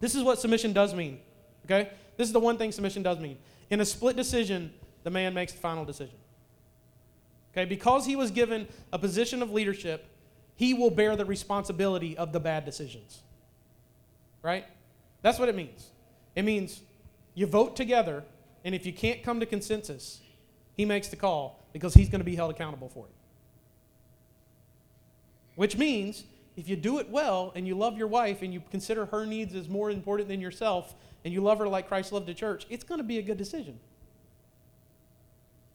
This is what submission does mean. Okay? This is the one thing submission does mean. In a split decision, the man makes the final decision. Okay? Because he was given a position of leadership, he will bear the responsibility of the bad decisions. Right? That's what it means. It means you vote together, and if you can't come to consensus, he makes the call because he's going to be held accountable for it. Which means if you do it well and you love your wife and you consider her needs as more important than yourself and you love her like Christ loved the church, it's going to be a good decision.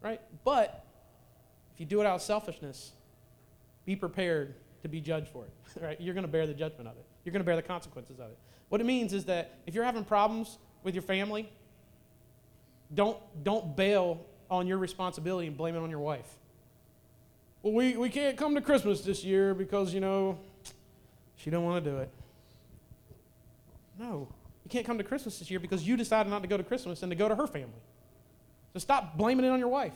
Right? But if you do it out of selfishness, be prepared to be judged for it. Right? You're going to bear the judgment of it. You're going to bear the consequences of it. What it means is that if you're having problems with your family, don't, don't bail on your responsibility and blame it on your wife. Well, we, we can't come to Christmas this year because, you know, she don't want to do it. No, you can't come to Christmas this year because you decided not to go to Christmas and to go to her family. So stop blaming it on your wife.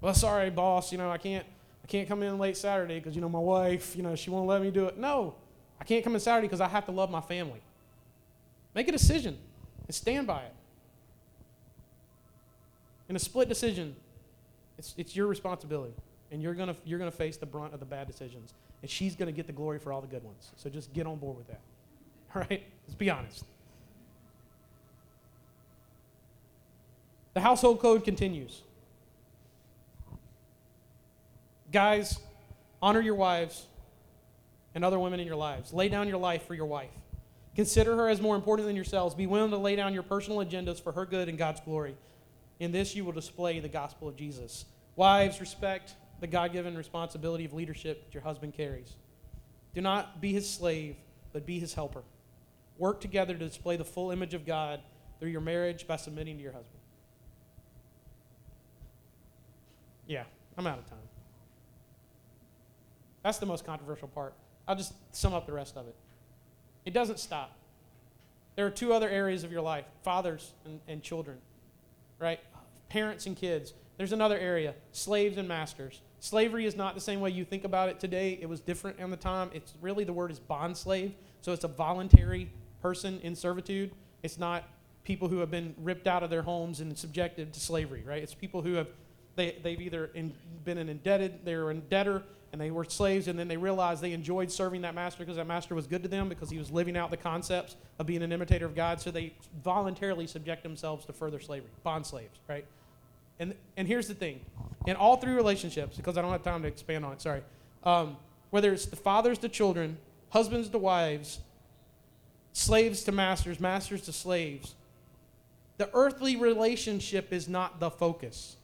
Well, sorry, boss, you know, I can't I can't come in late Saturday because, you know, my wife, you know, she won't let me do it. No, I can't come in Saturday because I have to love my family. Make a decision and stand by it. In a split decision, it's, it's your responsibility. And you're going you're gonna face the brunt of the bad decisions. And she's going to get the glory for all the good ones. So just get on board with that. All right? Let's be honest. The household code continues. Guys, honor your wives and other women in your lives. Lay down your life for your wife. Consider her as more important than yourselves. Be willing to lay down your personal agendas for her good and God's glory. In this, you will display the gospel of Jesus. Wives, respect the God given responsibility of leadership that your husband carries. Do not be his slave, but be his helper. Work together to display the full image of God through your marriage by submitting to your husband. Yeah, I'm out of time. That's the most controversial part. I'll just sum up the rest of it. It doesn't stop. There are two other areas of your life fathers and, and children, right? Parents and kids. There's another area slaves and masters. Slavery is not the same way you think about it today. It was different in the time. It's really the word is bond slave. So it's a voluntary person in servitude. It's not people who have been ripped out of their homes and subjected to slavery, right? It's people who have they, they've either in, been an indebted, they're in debtor, and they were slaves, and then they realized they enjoyed serving that master because that master was good to them because he was living out the concepts of being an imitator of God. So they voluntarily subject themselves to further slavery, bond slaves, right? And and here's the thing, in all three relationships, because I don't have time to expand on it. Sorry, um, whether it's the fathers to children, husbands to wives, slaves to masters, masters to slaves, the earthly relationship is not the focus.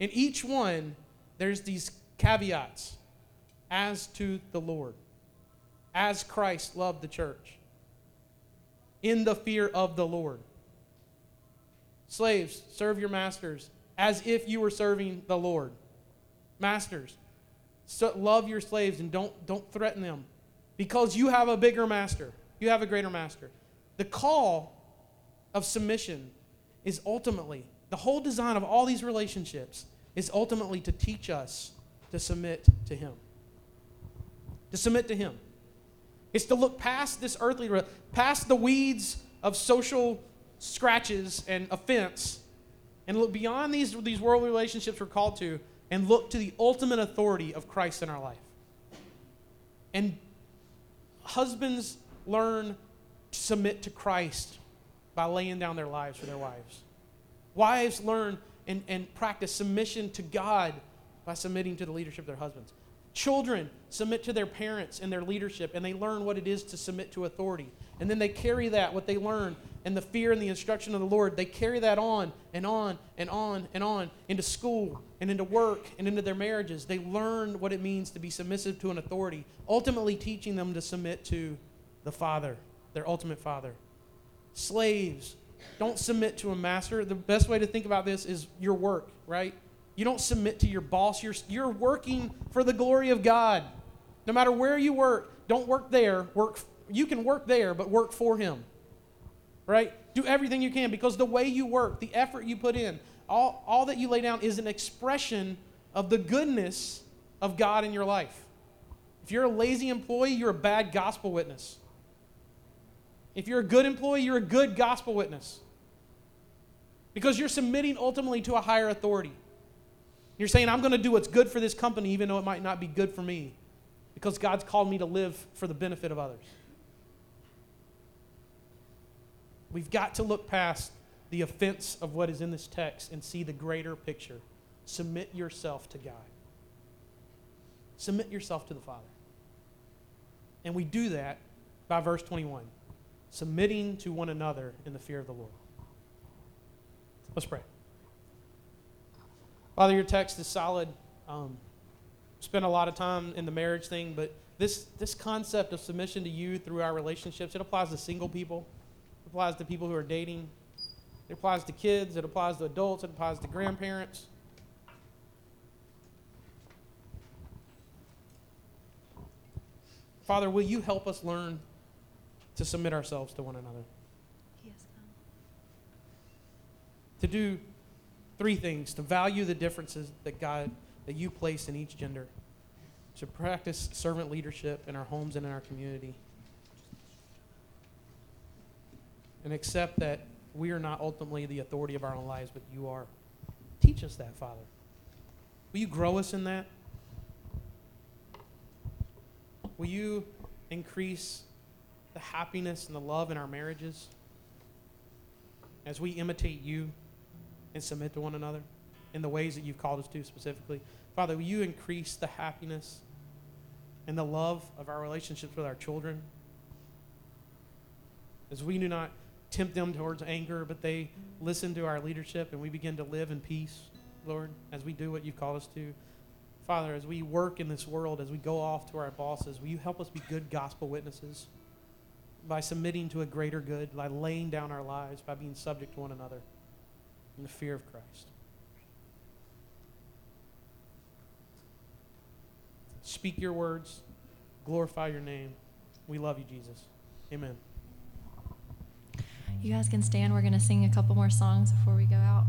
In each one, there's these caveats as to the Lord, as Christ loved the church, in the fear of the Lord. Slaves, serve your masters as if you were serving the Lord. Masters, so love your slaves and don't, don't threaten them because you have a bigger master, you have a greater master. The call of submission is ultimately the whole design of all these relationships is ultimately to teach us to submit to Him. To submit to Him. It's to look past this earthly, past the weeds of social scratches and offense, and look beyond these, these worldly relationships we're called to, and look to the ultimate authority of Christ in our life. And husbands learn to submit to Christ by laying down their lives for their wives. Wives learn and, and practice submission to God by submitting to the leadership of their husbands. Children submit to their parents and their leadership, and they learn what it is to submit to authority. And then they carry that, what they learn, and the fear and the instruction of the Lord, they carry that on and on and on and on into school and into work and into their marriages. They learn what it means to be submissive to an authority, ultimately teaching them to submit to the Father, their ultimate Father. Slaves don't submit to a master. The best way to think about this is your work, right? You don't submit to your boss. You're, you're working for the glory of God. No matter where you work, don't work there. Work, you can work there, but work for Him, right? Do everything you can because the way you work, the effort you put in, all, all that you lay down is an expression of the goodness of God in your life. If you're a lazy employee, you're a bad gospel witness. If you're a good employee, you're a good gospel witness. Because you're submitting ultimately to a higher authority. You're saying, I'm going to do what's good for this company, even though it might not be good for me, because God's called me to live for the benefit of others. We've got to look past the offense of what is in this text and see the greater picture. Submit yourself to God, submit yourself to the Father. And we do that by verse 21 submitting to one another in the fear of the Lord. Let's pray. Father, your text is solid. Um, spent a lot of time in the marriage thing, but this, this concept of submission to you through our relationships, it applies to single people, it applies to people who are dating, it applies to kids, it applies to adults, it applies to grandparents. Father, will you help us learn to submit ourselves to one another. Yes, come. to do three things to value the differences that God, that you place in each gender, to practice servant leadership in our homes and in our community, and accept that we are not ultimately the authority of our own lives, but you are. Teach us that, Father. Will you grow us in that? Will you increase the happiness and the love in our marriages as we imitate you and submit to one another in the ways that you've called us to specifically. Father, will you increase the happiness and the love of our relationships with our children? As we do not tempt them towards anger, but they listen to our leadership and we begin to live in peace, Lord, as we do what you've called us to. Father, as we work in this world, as we go off to our bosses, will you help us be good gospel witnesses by submitting to a greater good, by laying down our lives, by being subject to one another in the fear of Christ? Speak your words, glorify your name. We love you, Jesus. Amen. You guys can stand. We're going to sing a couple more songs before we go out.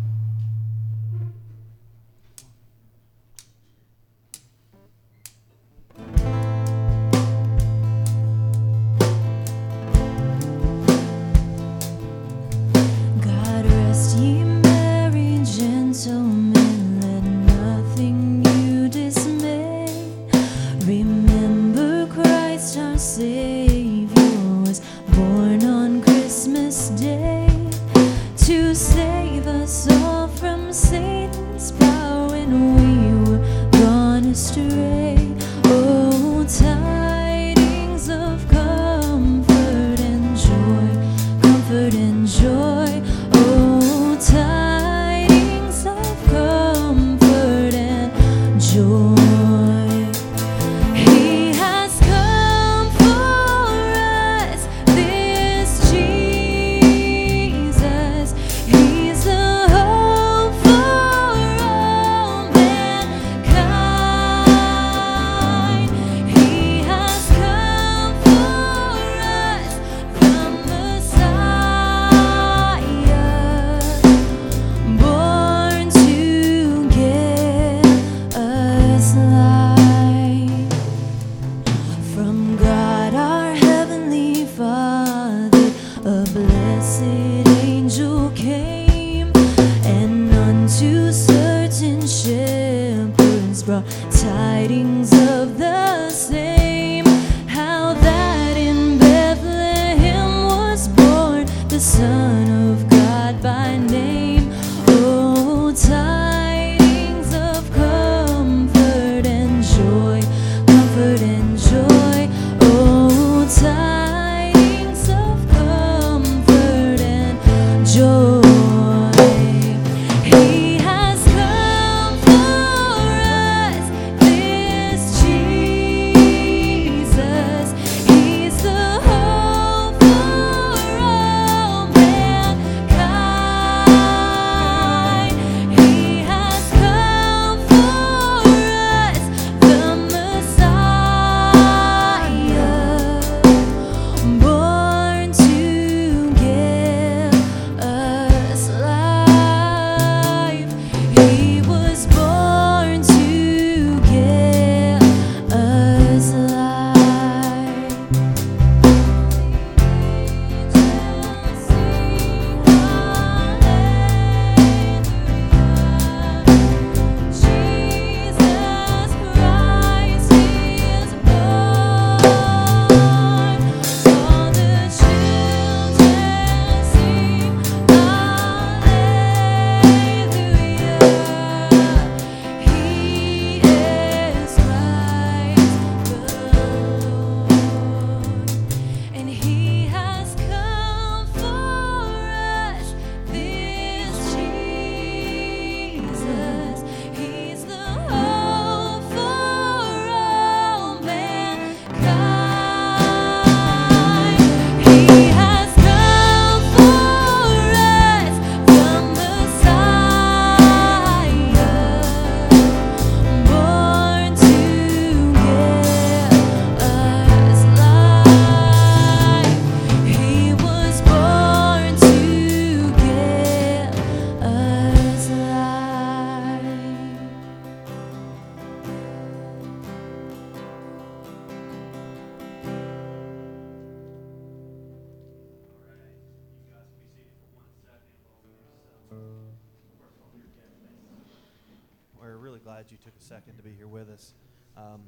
Um,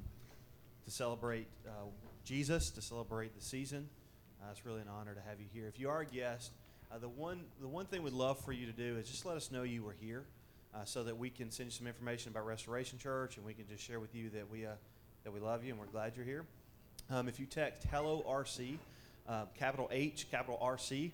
to celebrate uh, Jesus, to celebrate the season. Uh, it's really an honor to have you here. If you are a guest, uh, the one the one thing we'd love for you to do is just let us know you were here, uh, so that we can send you some information about Restoration Church, and we can just share with you that we uh, that we love you and we're glad you're here. Um, if you text Hello RC uh, capital H, capital RC,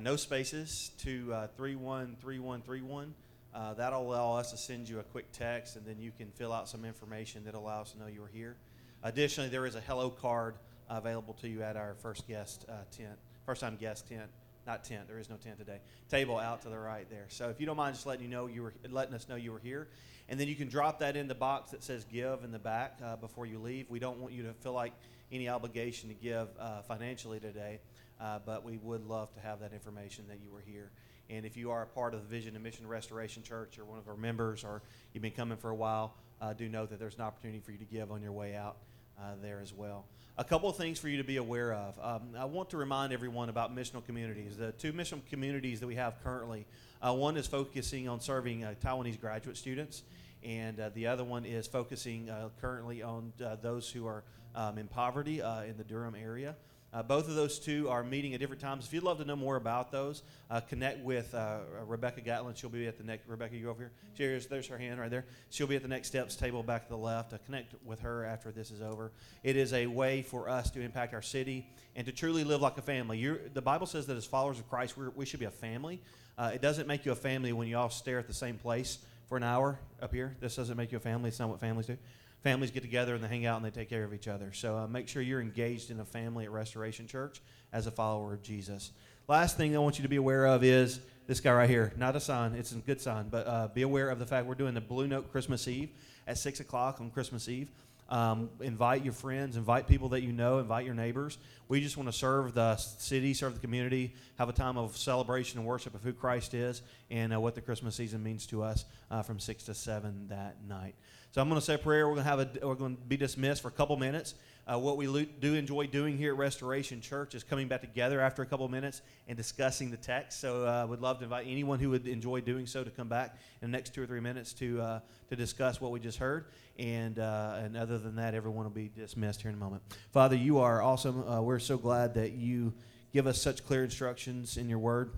no spaces, to uh, 313131. Uh, that'll allow us to send you a quick text, and then you can fill out some information that allows us to know you were here. Additionally, there is a hello card available to you at our first guest uh, tent, first time guest tent. Not tent. There is no tent today. Table out to the right there. So if you don't mind, just letting you know you were letting us know you were here, and then you can drop that in the box that says "Give" in the back uh, before you leave. We don't want you to feel like any obligation to give uh, financially today, uh, but we would love to have that information that you were here. And if you are a part of the Vision and Mission Restoration Church or one of our members, or you've been coming for a while, uh, do know that there's an opportunity for you to give on your way out uh, there as well. A couple of things for you to be aware of. Um, I want to remind everyone about missional communities. The two missional communities that we have currently uh, one is focusing on serving uh, Taiwanese graduate students, and uh, the other one is focusing uh, currently on those who are um, in poverty in the Durham area. Uh, both of those two are meeting at different times. If you'd love to know more about those, uh, connect with uh, Rebecca Gatlin. She'll be at the next. Rebecca, you over here. Cheers. There's her hand right there. She'll be at the next steps table back to the left. Uh, connect with her after this is over. It is a way for us to impact our city and to truly live like a family. You're, the Bible says that as followers of Christ, we should be a family. Uh, it doesn't make you a family when you all stare at the same place for an hour up here. This doesn't make you a family. It's not what families do families get together and they hang out and they take care of each other. So uh, make sure you're engaged in a family at Restoration Church as a follower of Jesus. Last thing I want you to be aware of is this guy right here. Not a sign, it's a good sign, but uh, be aware of the fact we're doing the Blue Note Christmas Eve at 6 o'clock on Christmas Eve. Um, invite your friends, invite people that you know, invite your neighbors. We just want to serve the city, serve the community, have a time of celebration and worship of who Christ is and uh, what the Christmas season means to us uh, from 6 to 7 that night. So I'm going to say prayer. We're going to have a, we're going to be dismissed for a couple minutes. Uh, what we do enjoy doing here at Restoration Church is coming back together after a couple minutes and discussing the text. So I uh, would love to invite anyone who would enjoy doing so to come back in the next two or three minutes to uh, to discuss what we just heard. And uh, and other than that, everyone will be dismissed here in a moment. Father, you are awesome. Uh, we're so glad that you give us such clear instructions in your Word.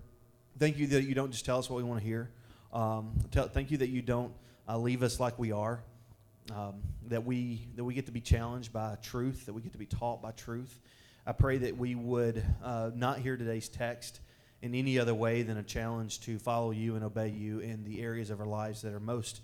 Thank you that you don't just tell us what we want to hear. Um, tell, thank you that you don't uh, leave us like we are um, that we that we get to be challenged by truth, that we get to be taught by truth. I pray that we would uh, not hear today's text in any other way than a challenge to follow you and obey you in the areas of our lives that are most,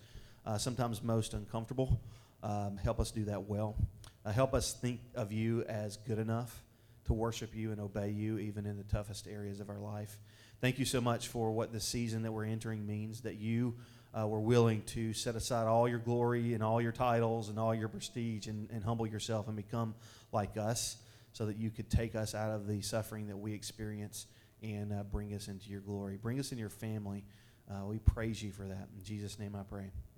uh, sometimes most uncomfortable. Um, help us do that well. Uh, help us think of you as good enough to worship you and obey you, even in the toughest areas of our life. Thank you so much for what the season that we're entering means, that you uh, were willing to set aside all your glory and all your titles and all your prestige and, and humble yourself and become like us so that you could take us out of the suffering that we experience and uh, bring us into your glory. Bring us into your family. Uh, we praise you for that. In Jesus' name I pray.